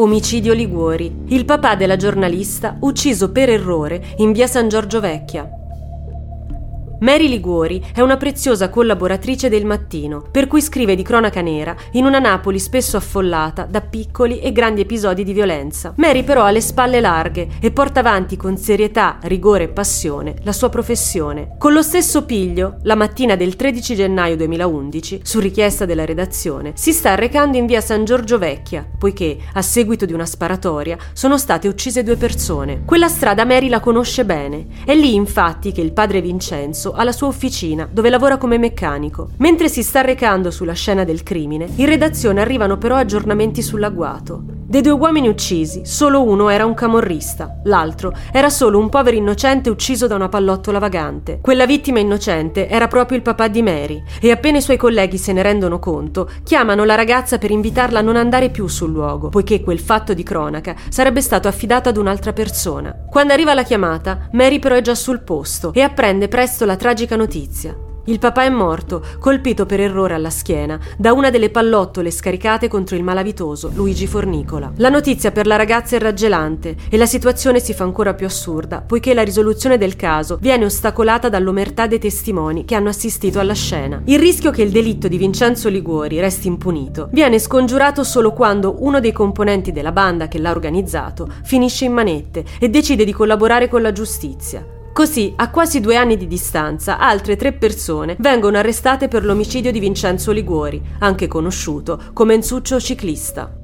Omicidio Liguori, il papà della giornalista ucciso per errore in via San Giorgio Vecchia. Mary Liguori è una preziosa collaboratrice del mattino, per cui scrive di cronaca nera in una Napoli spesso affollata da piccoli e grandi episodi di violenza. Mary però ha le spalle larghe e porta avanti con serietà, rigore e passione la sua professione. Con lo stesso piglio, la mattina del 13 gennaio 2011, su richiesta della redazione, si sta recando in via San Giorgio Vecchia, poiché, a seguito di una sparatoria, sono state uccise due persone. Quella strada Mary la conosce bene. È lì, infatti, che il padre Vincenzo alla sua officina, dove lavora come meccanico. Mentre si sta recando sulla scena del crimine, in redazione arrivano però aggiornamenti sull'agguato. Dei due uomini uccisi, solo uno era un camorrista, l'altro era solo un povero innocente ucciso da una pallottola vagante. Quella vittima innocente era proprio il papà di Mary e appena i suoi colleghi se ne rendono conto, chiamano la ragazza per invitarla a non andare più sul luogo, poiché quel fatto di cronaca sarebbe stato affidato ad un'altra persona. Quando arriva la chiamata, Mary però è già sul posto e apprende presto la tragica notizia. Il papà è morto, colpito per errore alla schiena da una delle pallottole scaricate contro il malavitoso Luigi Fornicola. La notizia per la ragazza è raggelante e la situazione si fa ancora più assurda, poiché la risoluzione del caso viene ostacolata dall'omertà dei testimoni che hanno assistito alla scena. Il rischio che il delitto di Vincenzo Liguori resti impunito viene scongiurato solo quando uno dei componenti della banda che l'ha organizzato finisce in manette e decide di collaborare con la giustizia. Così, a quasi due anni di distanza, altre tre persone vengono arrestate per l'omicidio di Vincenzo Liguori, anche conosciuto come Ensuccio Ciclista.